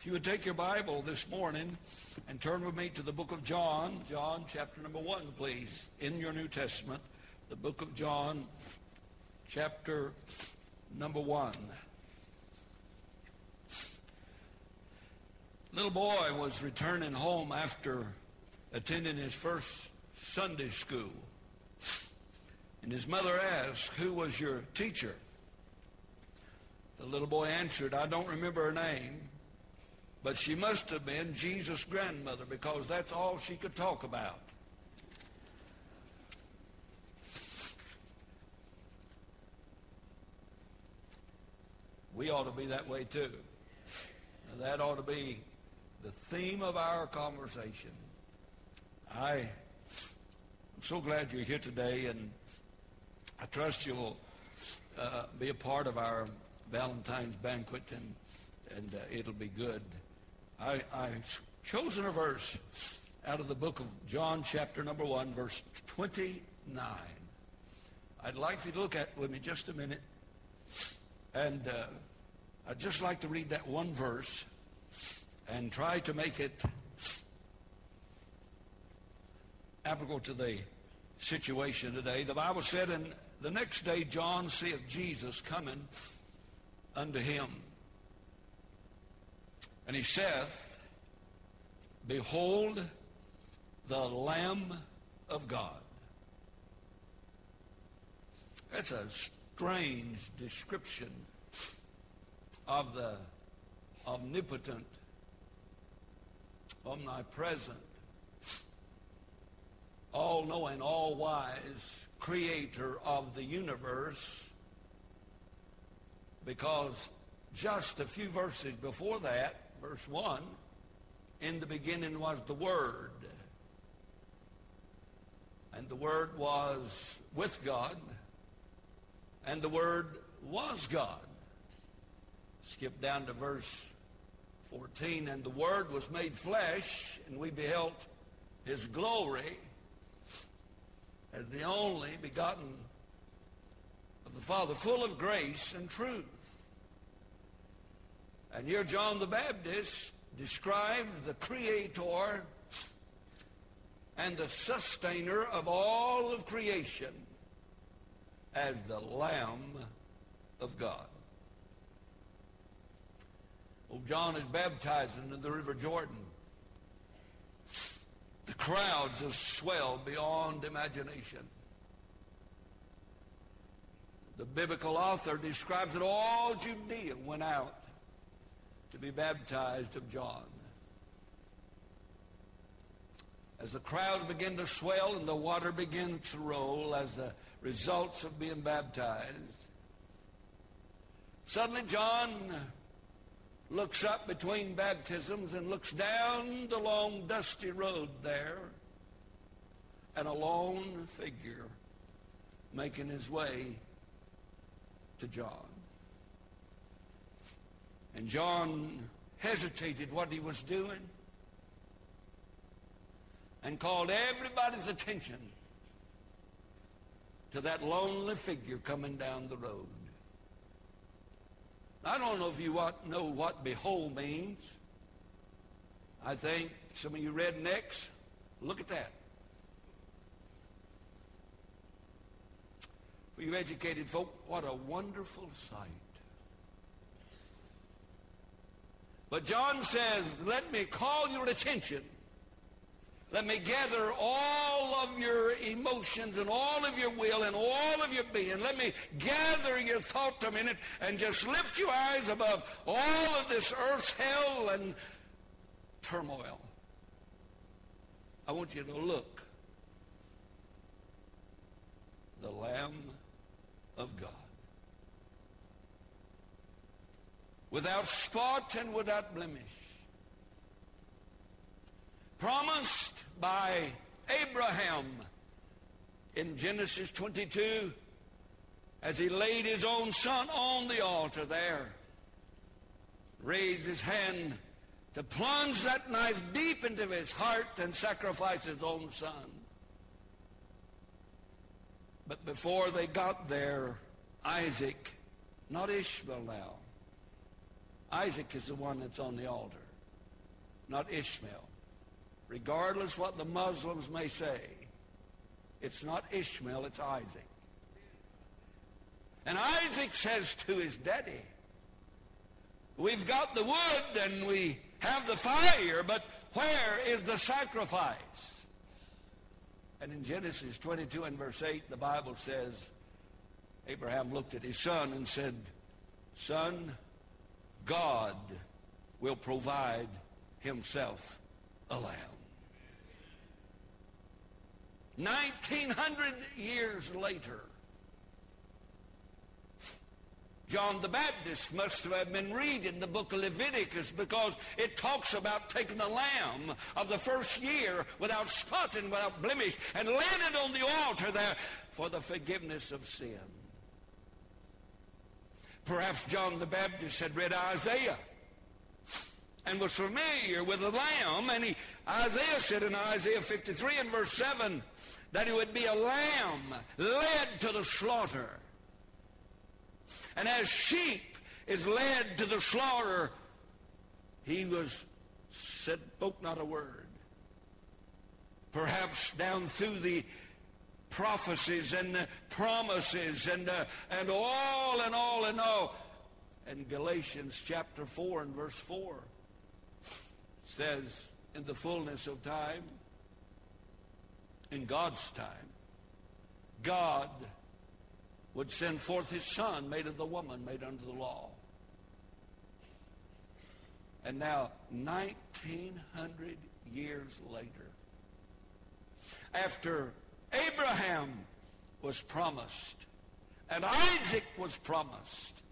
If you would take your Bible this morning and turn with me to the book of John, John chapter number 1, please, in your New Testament, the book of John, chapter number 1. Little boy was returning home after attending his first Sunday school. And his mother asked, Who was your teacher? The little boy answered, I don't remember her name, but she must have been Jesus' grandmother because that's all she could talk about. We ought to be that way too. Now, that ought to be the theme of our conversation. I, I'm so glad you're here today, and I trust you'll uh, be a part of our Valentine's banquet, and and uh, it'll be good. I, I've chosen a verse out of the book of John, chapter number one, verse 29. I'd like for you to look at it with me just a minute, and uh, I'd just like to read that one verse and try to make it applicable to the situation today. The Bible said, and the next day John seeth Jesus coming unto him. And he saith, Behold the Lamb of God. That's a strange description of the omnipotent, omnipresent, all-knowing, all-wise creator of the universe because just a few verses before that, verse 1, in the beginning was the Word. And the Word was with God. And the Word was God. Skip down to verse 14. And the Word was made flesh, and we beheld his glory as the only begotten of the Father, full of grace and truth. And here John the Baptist describes the creator and the sustainer of all of creation as the Lamb of God. Well, John is baptizing in the River Jordan. The crowds have swelled beyond imagination. The biblical author describes that all Judea went out to be baptized of John. As the crowds begin to swell and the water begins to roll as the results of being baptized, suddenly John looks up between baptisms and looks down the long dusty road there and a lone figure making his way to John. And John hesitated what he was doing and called everybody's attention to that lonely figure coming down the road. I don't know if you know what behold means. I think some of you rednecks, look at that. For you educated folk, what a wonderful sight. But John says, let me call your attention. Let me gather all of your emotions and all of your will and all of your being. Let me gather your thought a minute and just lift your eyes above all of this earth's hell and turmoil. I want you to look. The Lamb of God. Without spot and without blemish. Promised by Abraham in Genesis 22 as he laid his own son on the altar there, raised his hand to plunge that knife deep into his heart and sacrifice his own son. But before they got there, Isaac, not Ishmael now, Isaac is the one that's on the altar. not Ishmael. Regardless what the Muslims may say, it's not Ishmael, it's Isaac. And Isaac says to his daddy, We've got the wood and we have the fire, but where is the sacrifice? And in Genesis 22 and verse 8, the Bible says, Abraham looked at his son and said, Son, God will provide himself a lamb. 1900 years later, John the Baptist must have been reading the book of Leviticus because it talks about taking the lamb of the first year without spot and without blemish and laying it on the altar there for the forgiveness of sin. Perhaps John the Baptist had read Isaiah and was familiar with the lamb. And he, Isaiah said in Isaiah 53 and verse 7 that he would be a lamb led to the slaughter. And as sheep is led to the slaughter, he was said, spoke not a word. Perhaps down through the prophecies and the promises and, uh, and all and all and all. And Galatians chapter 4 and verse 4 says, in the fullness of time, in God's time, God would send forth his son, made of the woman, made under the law. And now, 1900 years later, after Abraham was promised, and Isaac was promised,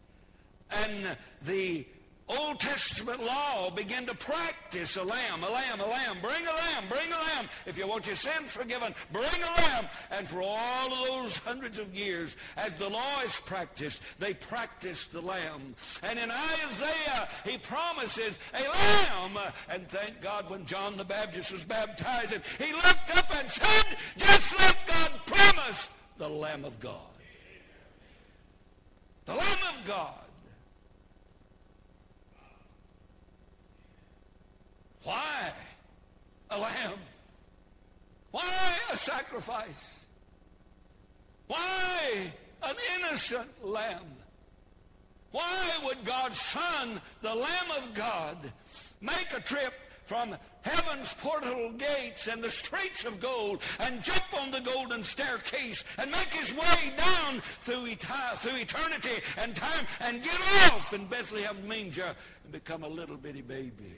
and the Old Testament law began to practice a lamb, a lamb, a lamb. Bring a lamb, bring a lamb. If you want your sins forgiven, bring a lamb. And for all of those hundreds of years, as the law is practiced, they practiced the lamb. And in Isaiah, he promises a lamb. And thank God when John the Baptist was baptized, he looked up and said, just like God promised, the Lamb of God. The Lamb of God Why a lamb? Why a sacrifice? Why an innocent lamb? Why would God's Son, the Lamb of God, make a trip from heaven's portal gates and the streets of gold and jump on the golden staircase and make his way down through, eti- through eternity and time and get off in Bethlehem manger and become a little bitty baby?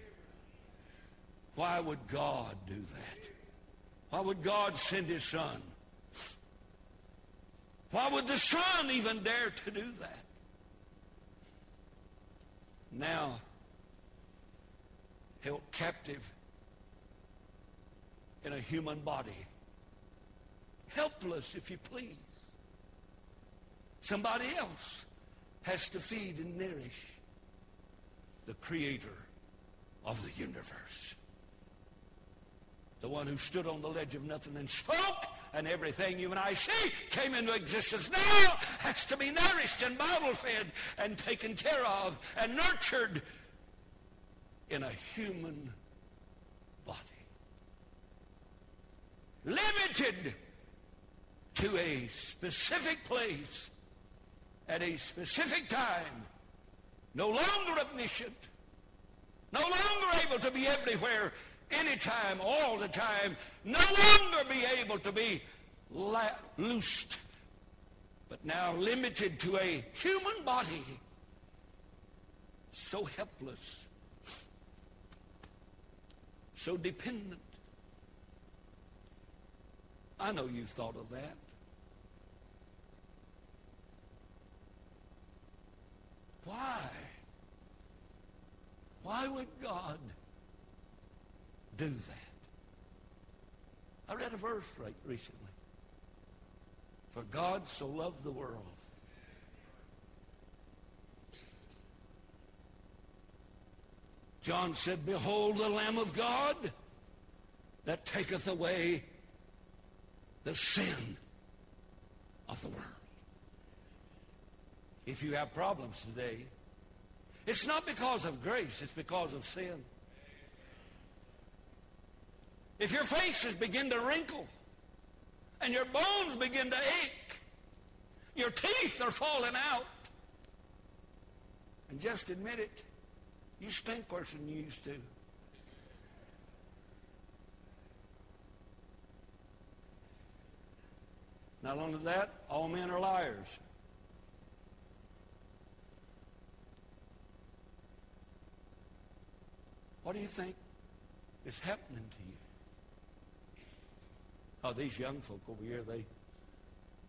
Why would God do that? Why would God send his son? Why would the son even dare to do that? Now, held captive in a human body. Helpless, if you please. Somebody else has to feed and nourish the creator of the universe the one who stood on the ledge of nothing and spoke, and everything you and I see came into existence. Now has to be nourished and bottle fed and taken care of and nurtured in a human body. Limited to a specific place at a specific time, no longer omniscient, no longer able to be everywhere anytime, all the time, no longer be able to be la- loosed, but now limited to a human body, so helpless, so dependent. I know you've thought of that. Why? Why would God do that. I read a verse right recently. For God so loved the world. John said, Behold the Lamb of God that taketh away the sin of the world. If you have problems today, it's not because of grace, it's because of sin. If your faces begin to wrinkle and your bones begin to ache, your teeth are falling out, and just admit it, you stink worse than you used to. Not only that, all men are liars. What do you think is happening to you? Oh, these young folk over here, they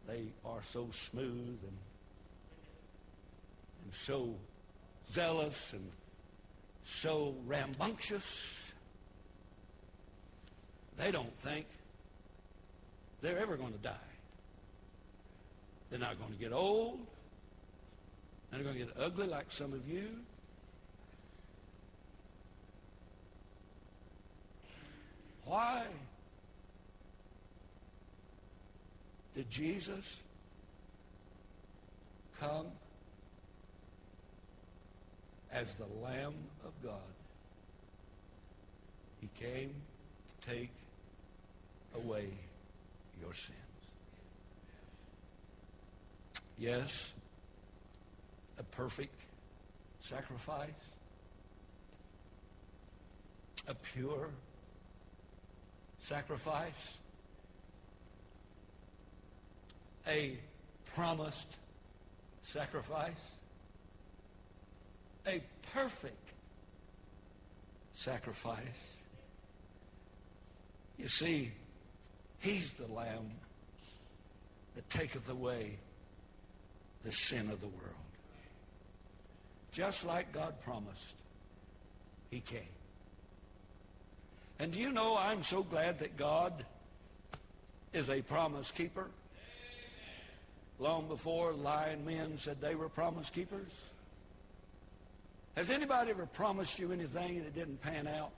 they are so smooth and and so zealous and so rambunctious. They don't think they're ever going to die. They're not going to get old. They're going to get ugly like some of you. Why did Jesus come as the Lamb of God? He came to take away your sins. Yes, a perfect sacrifice, a pure sacrifice, a promised sacrifice, a perfect sacrifice. You see, he's the lamb that taketh away the sin of the world. Just like God promised, he came. And do you know, I'm so glad that God is a promise keeper. Long before lying men said they were promise keepers. Has anybody ever promised you anything that didn't pan out?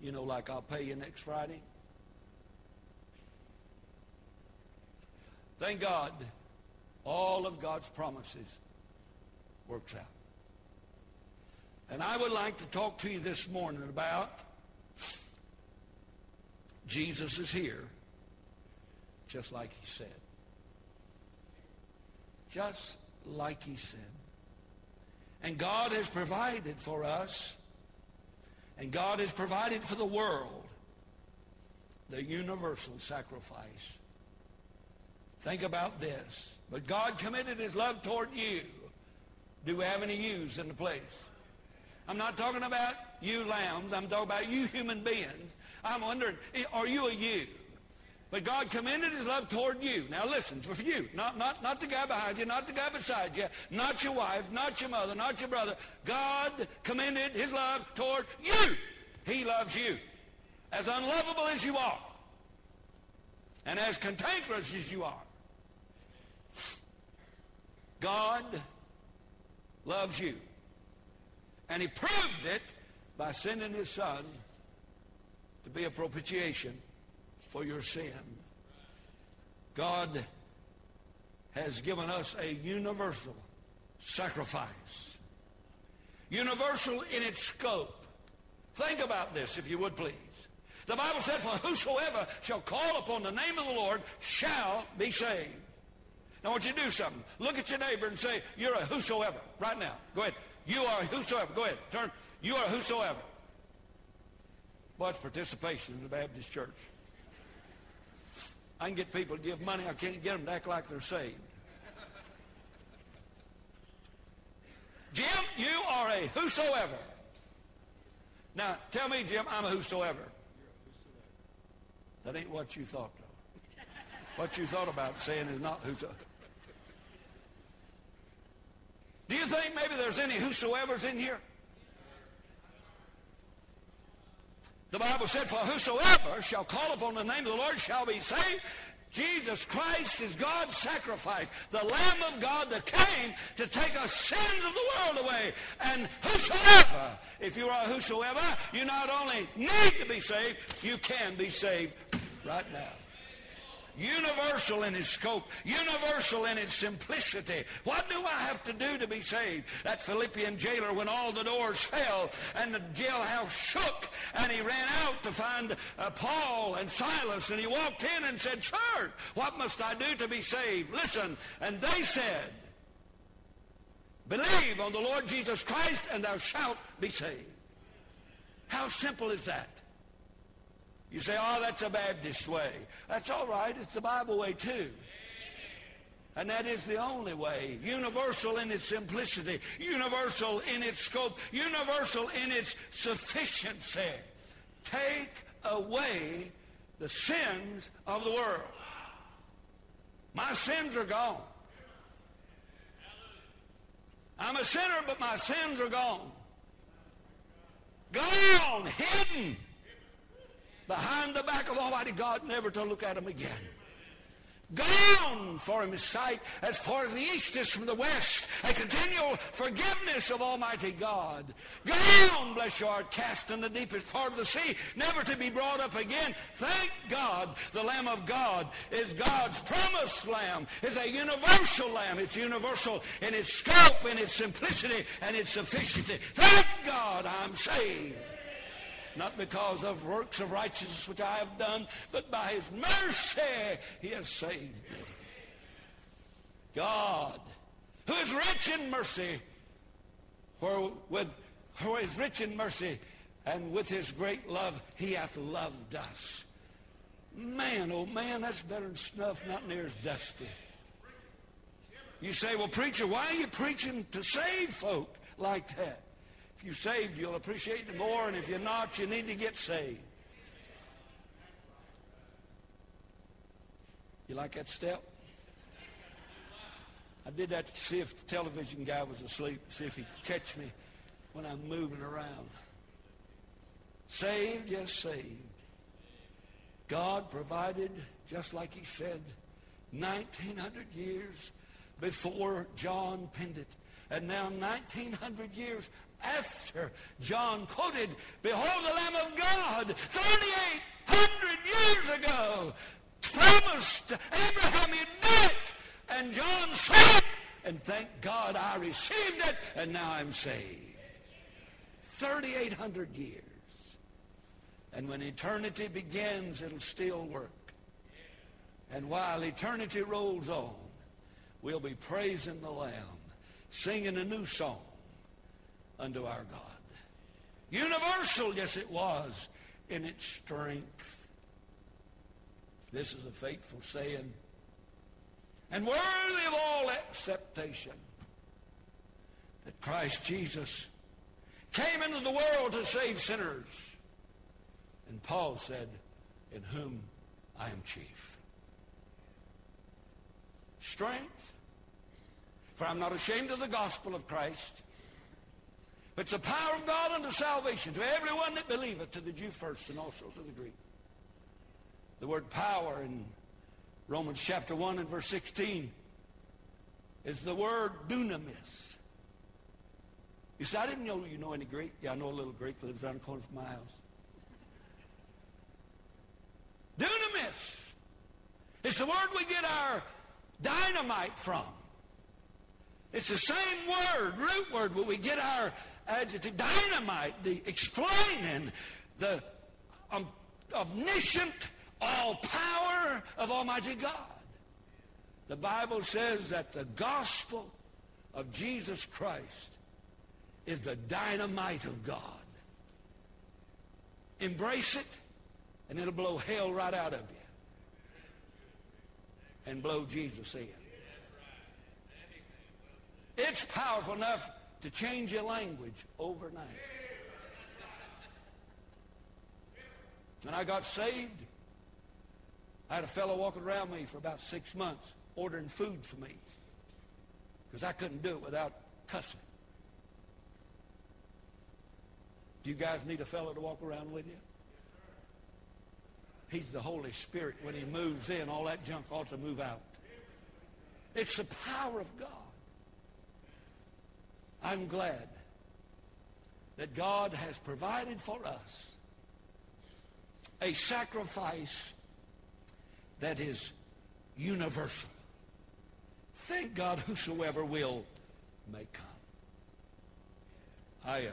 You know, like I'll pay you next Friday. Thank God all of God's promises works out. And I would like to talk to you this morning about Jesus is here, just like he said. Just like he said. And God has provided for us, and God has provided for the world the universal sacrifice. Think about this. But God committed his love toward you. Do we have any yous in the place? I'm not talking about you lambs. I'm talking about you human beings. I'm wondering, are you a you? But God commended his love toward you. Now listen, for you, not, not, not the guy behind you, not the guy beside you, not your wife, not your mother, not your brother. God commended his love toward you. He loves you. As unlovable as you are. And as cantankerous as you are. God loves you. And he proved it by sending his son to be a propitiation for your sin. God has given us a universal sacrifice. Universal in its scope. Think about this, if you would please. The Bible said, For whosoever shall call upon the name of the Lord shall be saved. Now, I want you to do something. Look at your neighbor and say, You're a whosoever. Right now. Go ahead. You are whosoever. Go ahead. Turn. You are whosoever. What's participation in the Baptist church? I can get people to give money. I can't get them to act like they're saved. Jim, you are a whosoever. Now, tell me, Jim, I'm a whosoever. That ain't what you thought, though. What you thought about saying is not whosoever. Do you think maybe there's any whosoever's in here? The Bible said, For whosoever shall call upon the name of the Lord shall be saved. Jesus Christ is God's sacrifice, the Lamb of God that came to take our sins of the world away. And whosoever, if you are whosoever, you not only need to be saved, you can be saved right now. Universal in its scope, universal in its simplicity. What do I have to do to be saved? That Philippian jailer, when all the doors fell and the jailhouse shook, and he ran out to find uh, Paul and Silas, and he walked in and said, Sir, what must I do to be saved? Listen, and they said, Believe on the Lord Jesus Christ, and thou shalt be saved. How simple is that? You say, oh, that's a Baptist way. That's all right. It's the Bible way, too. And that is the only way. Universal in its simplicity, universal in its scope, universal in its sufficiency. Take away the sins of the world. My sins are gone. I'm a sinner, but my sins are gone. Gone, hidden behind the back of Almighty God, never to look at him again. Gone for his sight as far as the east is from the west. A continual forgiveness of Almighty God. Gone, bless your heart, cast in the deepest part of the sea, never to be brought up again. Thank God the Lamb of God is God's promised Lamb. is a universal Lamb. It's universal in its scope, in its simplicity, and its sufficiency. Thank God I'm saved not because of works of righteousness which I have done, but by his mercy he has saved me. God, who is rich in mercy, with who is rich in mercy, and with his great love he hath loved us. Man, oh man, that's better than snuff, not near as dusty. You say, well, preacher, why are you preaching to save folk like that? If you're saved, you'll appreciate it more, and if you're not, you need to get saved. You like that step? I did that to see if the television guy was asleep, see if he could catch me when I'm moving around. Saved, yes, saved. God provided, just like he said, 1900 years before John penned it. And now 1900 years after John quoted, Behold the Lamb of God, 3,800 years ago, promised Abraham he'd do it. And John said. And thank God I received it, and now I'm saved. 3,800 years. And when eternity begins, it'll still work. And while eternity rolls on, we'll be praising the Lamb, singing a new song unto our God. Universal, yes, it was in its strength. This is a faithful saying and worthy of all acceptation that Christ Jesus came into the world to save sinners. And Paul said, in whom I am chief. Strength. For I'm not ashamed of the gospel of Christ, it's the power of God unto salvation to everyone that believeth, to the Jew first and also to the Greek. The word power in Romans chapter 1 and verse 16 is the word dunamis. You say, I didn't know you know any Greek. Yeah, I know a little Greek lives around the corner from my house. Dunamis. It's the word we get our dynamite from. It's the same word, root word, where we get our adjective, dynamite, the explaining the um, omniscient, all power of Almighty God. The Bible says that the gospel of Jesus Christ is the dynamite of God. Embrace it, and it'll blow hell right out of you. And blow Jesus in. It's powerful enough to change your language overnight. When I got saved, I had a fellow walking around me for about six months ordering food for me because I couldn't do it without cussing. Do you guys need a fellow to walk around with you? He's the Holy Spirit. When he moves in, all that junk ought to move out. It's the power of God. I'm glad that God has provided for us a sacrifice that is universal. Thank God whosoever will may come. I uh,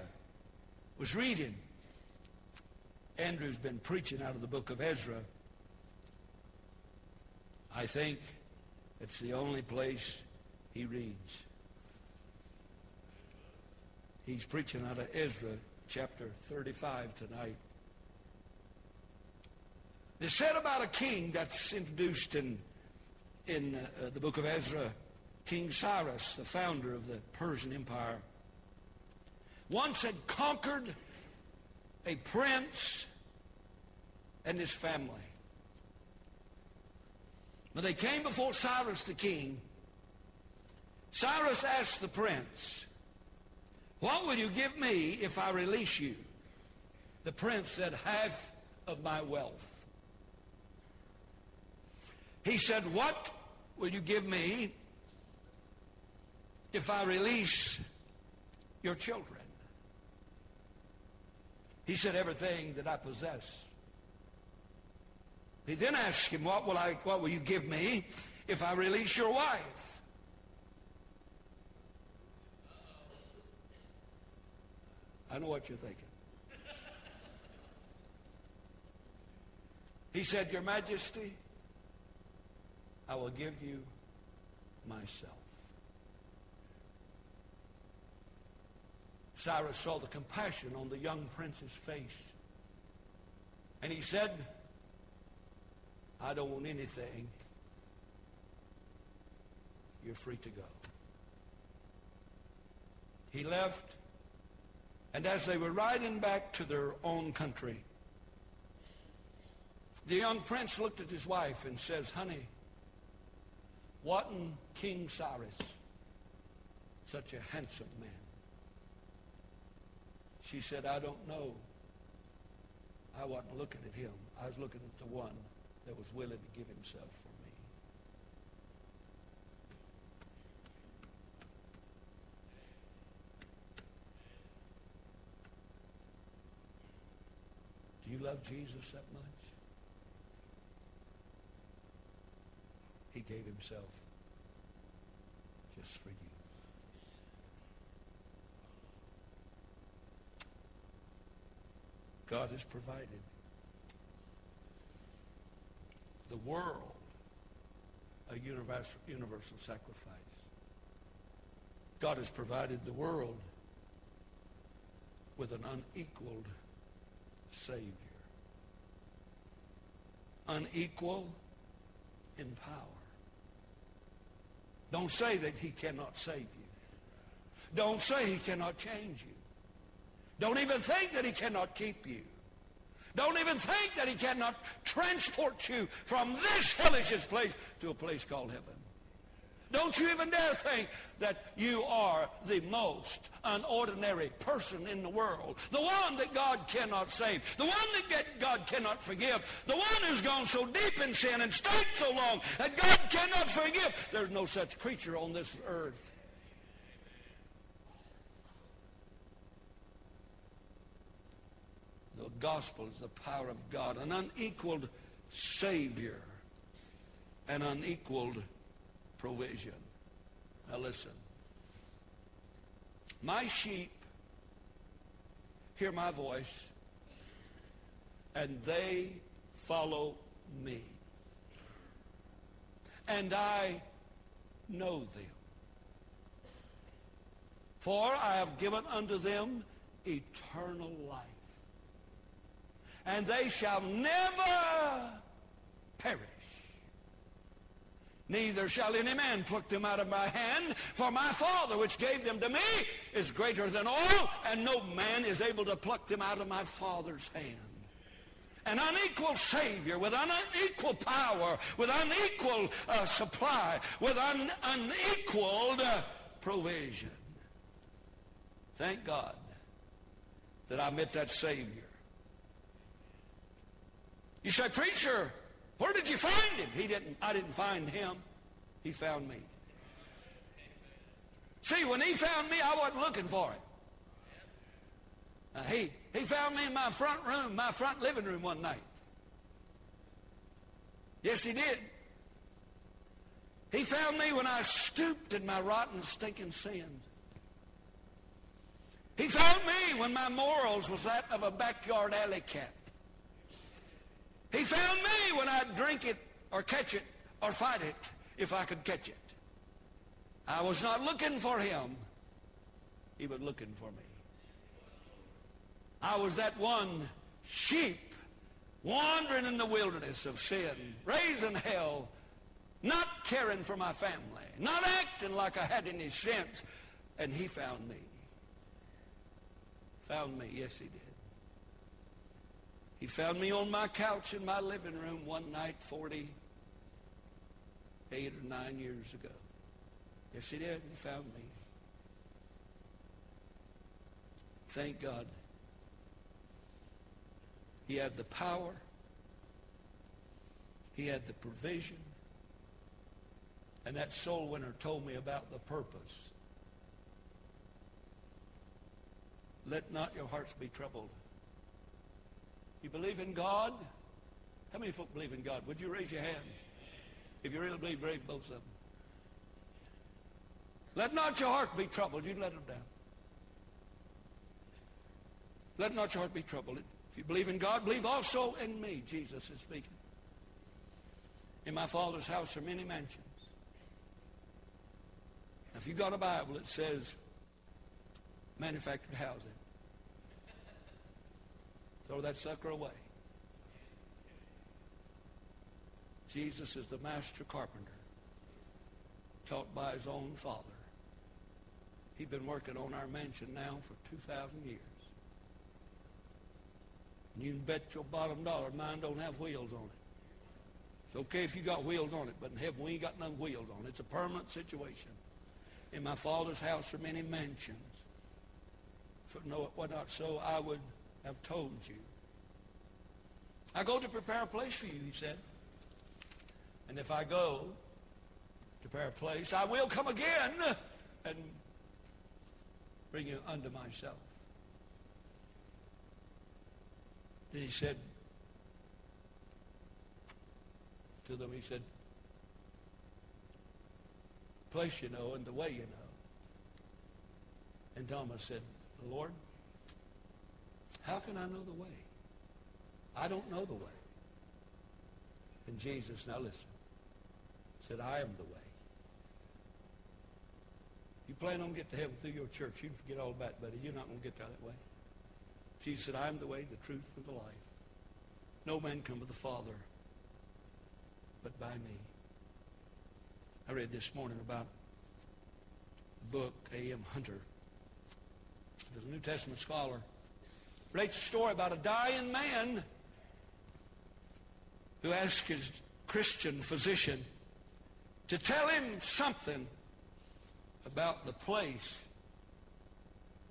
was reading. Andrew's been preaching out of the book of Ezra. I think it's the only place he reads. He's preaching out of Ezra chapter 35 tonight. It's said about a king that's introduced in, in uh, the book of Ezra, King Cyrus, the founder of the Persian Empire, once had conquered a prince and his family. When they came before Cyrus the king, Cyrus asked the prince, What will you give me if I release you? The prince said, Half of my wealth. He said, What will you give me if I release your children? He said, Everything that I possess. He then asked him, What will I what will you give me if I release your wife? I know what you're thinking. He said, Your Majesty, I will give you myself. Cyrus saw the compassion on the young prince's face. And he said, I don't want anything. You're free to go. He left, and as they were riding back to their own country, the young prince looked at his wife and says, Honey, wasn't King Cyrus such a handsome man? She said, I don't know. I wasn't looking at him. I was looking at the one that was willing to give himself for me. Do you love Jesus that much? He gave himself just for you. God has provided the world a universal, universal sacrifice. God has provided the world with an unequaled Savior. Unequal in power. Don't say that he cannot save you. Don't say he cannot change you. Don't even think that he cannot keep you. Don't even think that he cannot transport you from this hellish place to a place called heaven. Don't you even dare think that you are the most unordinary person in the world. The one that God cannot save. The one that God cannot forgive. The one who's gone so deep in sin and stayed so long that God cannot forgive. There's no such creature on this earth. The gospel is the power of God, an unequaled Savior, an unequaled provision. Now listen. My sheep hear my voice, and they follow me. And I know them. For I have given unto them eternal life and they shall never perish. Neither shall any man pluck them out of my hand, for my Father which gave them to me is greater than all, and no man is able to pluck them out of my Father's hand. An unequal Savior with unequal power, with unequal uh, supply, with un- unequaled uh, provision. Thank God that I met that Savior. You say, preacher, where did you find him? He didn't, I didn't find him. He found me. See, when he found me, I wasn't looking for him. He, he found me in my front room, my front living room one night. Yes, he did. He found me when I stooped in my rotten, stinking sins. He found me when my morals was that of a backyard alley cat. He found me when I'd drink it or catch it or fight it if I could catch it. I was not looking for him. He was looking for me. I was that one sheep wandering in the wilderness of sin, raising hell, not caring for my family, not acting like I had any sense. And he found me. Found me, yes he did. He found me on my couch in my living room one night 48 or 9 years ago. Yes, he did. He found me. Thank God. He had the power. He had the provision. And that soul winner told me about the purpose. Let not your hearts be troubled. You believe in God? How many folk believe in God? Would you raise your hand? If you really believe, raise both of them. Let not your heart be troubled. You let them down. Let not your heart be troubled. If you believe in God, believe also in me. Jesus is speaking. In my Father's house are many mansions. Now, if you've got a Bible, it says manufactured housing. Throw that sucker away. Jesus is the master carpenter, taught by his own Father. He's been working on our mansion now for 2,000 years. And you can bet your bottom dollar mine don't have wheels on it. It's okay if you got wheels on it, but in heaven we ain't got no wheels on it. It's a permanent situation. In my father's house are many mansions. If it were not so, I would have told you. I go to prepare a place for you, he said. And if I go to prepare a place, I will come again and bring you unto myself. Then he said to them, he said, place you know and the way you know. And Thomas said, Lord, how can I know the way? I don't know the way. And Jesus, now listen, said, I am the way. You plan on getting to heaven through your church, you forget all about it, buddy. You're not going to get there that way. Jesus said, I am the way, the truth, and the life. No man come to the Father but by me. I read this morning about book A.M. Hunter. There's a New Testament scholar. Writes a story about a dying man who asked his Christian physician to tell him something about the place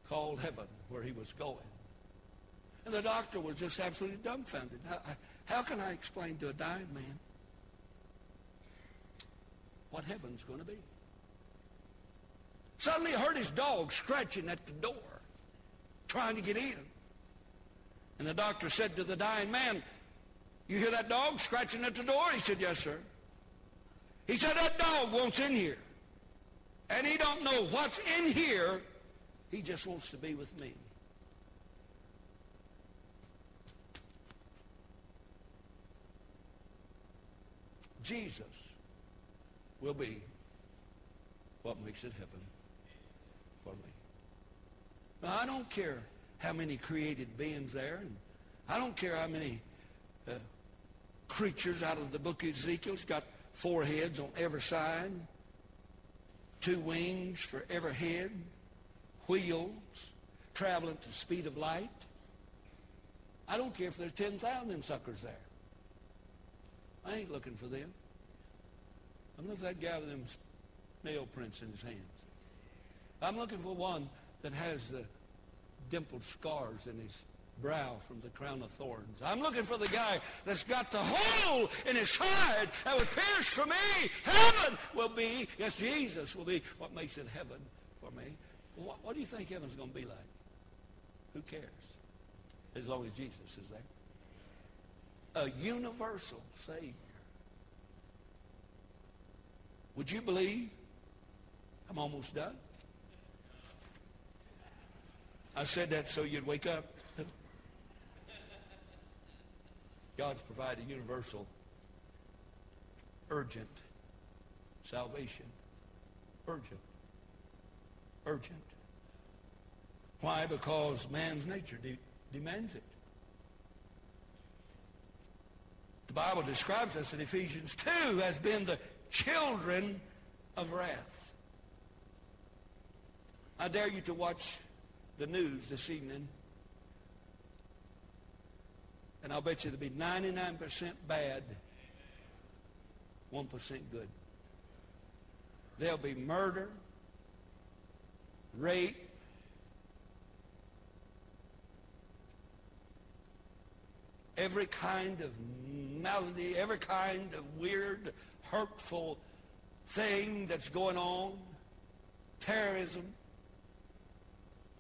called heaven where he was going. And the doctor was just absolutely dumbfounded. How, how can I explain to a dying man what heaven's going to be? Suddenly he heard his dog scratching at the door, trying to get in. And the doctor said to the dying man, you hear that dog scratching at the door? He said, yes, sir. He said, that dog wants in here. And he don't know what's in here. He just wants to be with me. Jesus will be what makes it heaven for me. Now, I don't care how many created beings there, and I don't care how many uh, creatures out of the book of Ezekiel's got four heads on every side, two wings for every head, wheels, traveling at the speed of light. I don't care if there's 10,000 suckers there. I ain't looking for them. I'm looking for that guy with them nail prints in his hands. I'm looking for one that has the dimpled scars in his brow from the crown of thorns. I'm looking for the guy that's got the hole in his side that was pierced for me. Heaven will be, yes, Jesus will be what makes it heaven for me. What, what do you think heaven's going to be like? Who cares? As long as Jesus is there a universal Savior. Would you believe? I'm almost done. I said that so you'd wake up. God's provided universal, urgent salvation. Urgent. Urgent. Why? Because man's nature de- demands it. The Bible describes us in Ephesians 2 as being the children of wrath. I dare you to watch the news this evening, and I'll bet you there'll be 99% bad, 1% good. There'll be murder, rape, every kind of malady, every kind of weird, hurtful thing that's going on, terrorism,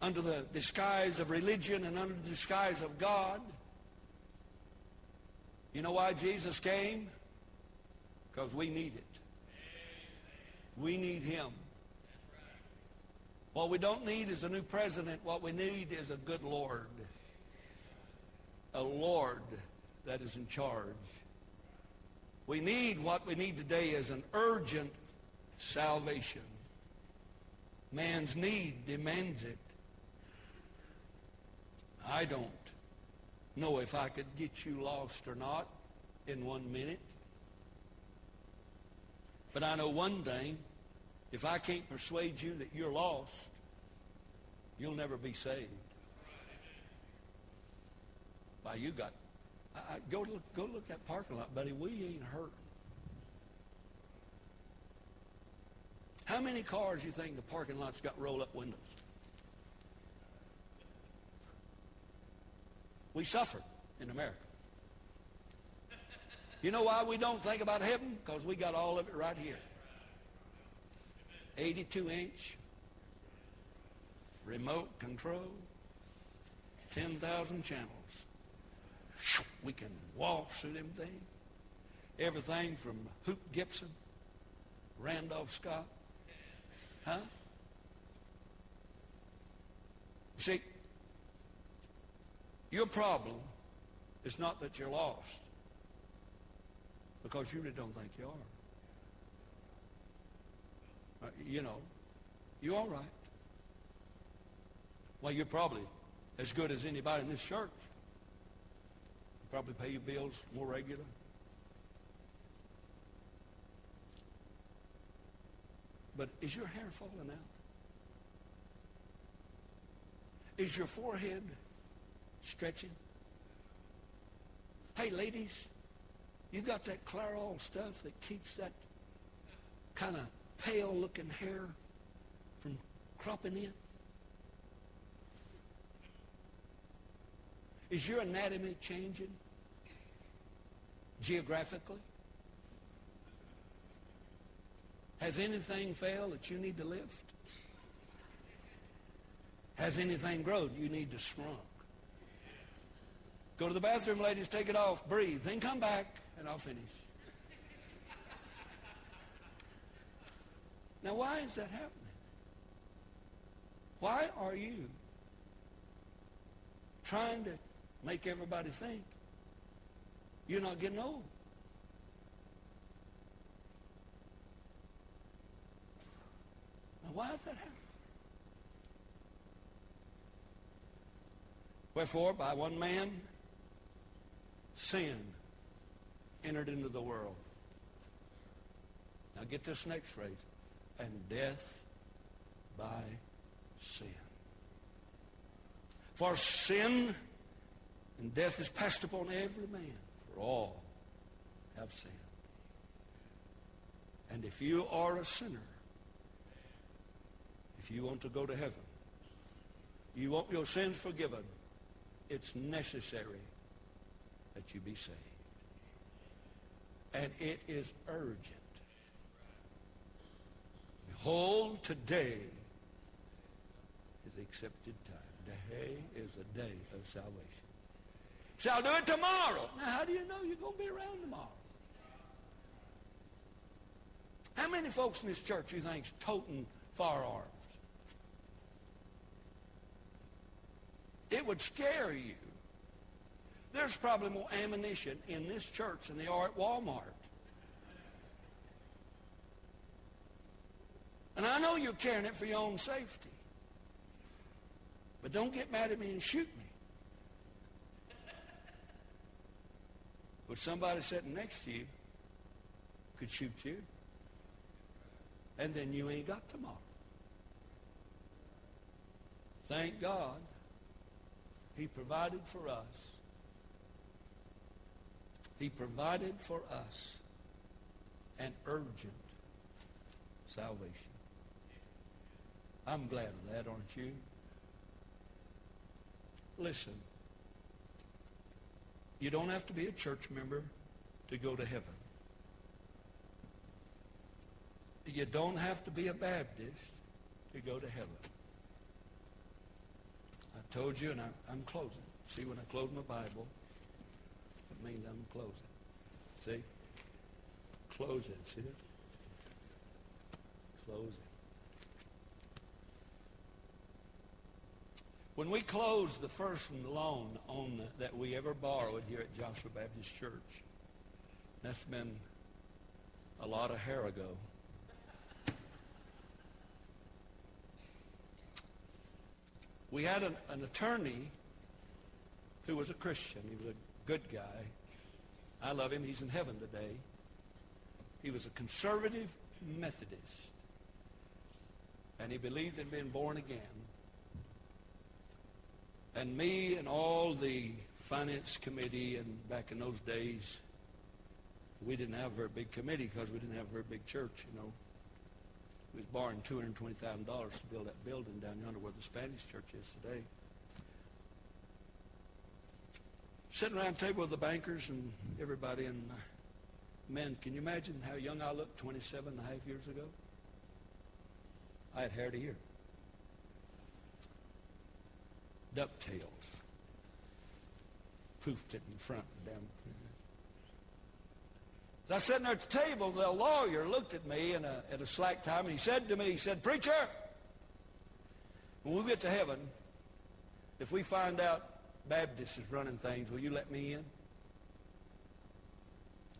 under the disguise of religion and under the disguise of God. You know why Jesus came? Because we need it. We need him. What we don't need is a new president. What we need is a good Lord. A Lord that is in charge. We need what we need today is an urgent salvation. Man's need demands it. I don't know if I could get you lost or not in one minute. But I know one thing. If I can't persuade you that you're lost, you'll never be saved. Why, you got... I, I, go, look, go look at parking lot, buddy. We ain't hurting. How many cars you think the parking lot's got roll-up windows? We suffer in America. You know why we don't think about heaven? Because we got all of it right here. 82 inch remote control, 10,000 channels. We can walk through them things. Everything from Hoot Gibson, Randolph Scott. Huh? You see, your problem is not that you're lost because you really don't think you are. Uh, you know, you're all right. Well, you're probably as good as anybody in this church. You probably pay your bills more regular. But is your hair falling out? Is your forehead stretching? Hey, ladies, you got that Clairol stuff that keeps that kind of pale-looking hair from cropping in? Is your anatomy changing geographically? Has anything failed that you need to lift? Has anything grown you need to shrunk? Go to the bathroom, ladies, take it off, breathe, then come back, and I'll finish. Now, why is that happening? Why are you trying to make everybody think you're not getting old? Now, why is that happening? Wherefore, by one man, sin entered into the world. Now get this next phrase. And death by sin. For sin and death is passed upon every man, for all have sinned. And if you are a sinner, if you want to go to heaven, you want your sins forgiven, it's necessary that you be saved. And it is urgent. Behold, today is accepted time. Today is the day of salvation. Shall do it tomorrow. Now, how do you know you're going to be around tomorrow? How many folks in this church you think's toting firearms? It would scare you. There's probably more ammunition in this church than they are at Walmart. And I know you're carrying it for your own safety. But don't get mad at me and shoot me. But somebody sitting next to you could shoot you. And then you ain't got tomorrow. Thank God he provided for us. He provided for us an urgent salvation. I'm glad of that, aren't you? Listen, you don't have to be a church member to go to heaven. You don't have to be a Baptist to go to heaven. I told you, and I, am closing. See, when I close my Bible, means I'm closing. See? Closing. See it? Closing. When we closed the first loan on the, that we ever borrowed here at Joshua Baptist Church, that's been a lot of hair ago. We had an, an attorney who was a Christian. He was a good guy. I love him. He's in heaven today. He was a conservative Methodist. And he believed in being born again. And me and all the finance committee, and back in those days, we didn't have a very big committee because we didn't have a very big church, you know. We was borrowing $220,000 to build that building down yonder where the Spanish church is today. Sitting around the table with the bankers and everybody, and man, can you imagine how young I looked 27 and a half years ago? I had hair to here ducktails. Poofed it in front and down. As I was sitting there at the table, the lawyer looked at me in a, at a slack time and he said to me, he said, Preacher, when we get to heaven, if we find out Baptist is running things, will you let me in?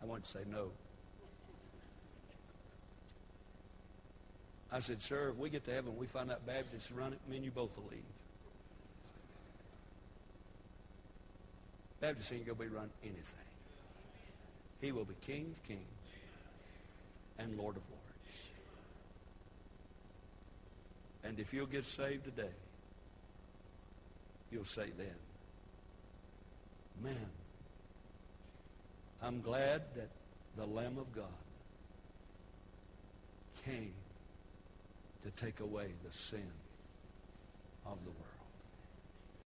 I wanted to say no. I said, sir, if we get to heaven, we find out Baptist run it, me and you both will leave. Baptist ain't going to be run anything. He will be King of kings and Lord of lords. And if you'll get saved today, you'll say then, man, I'm glad that the Lamb of God came to take away the sin of the world.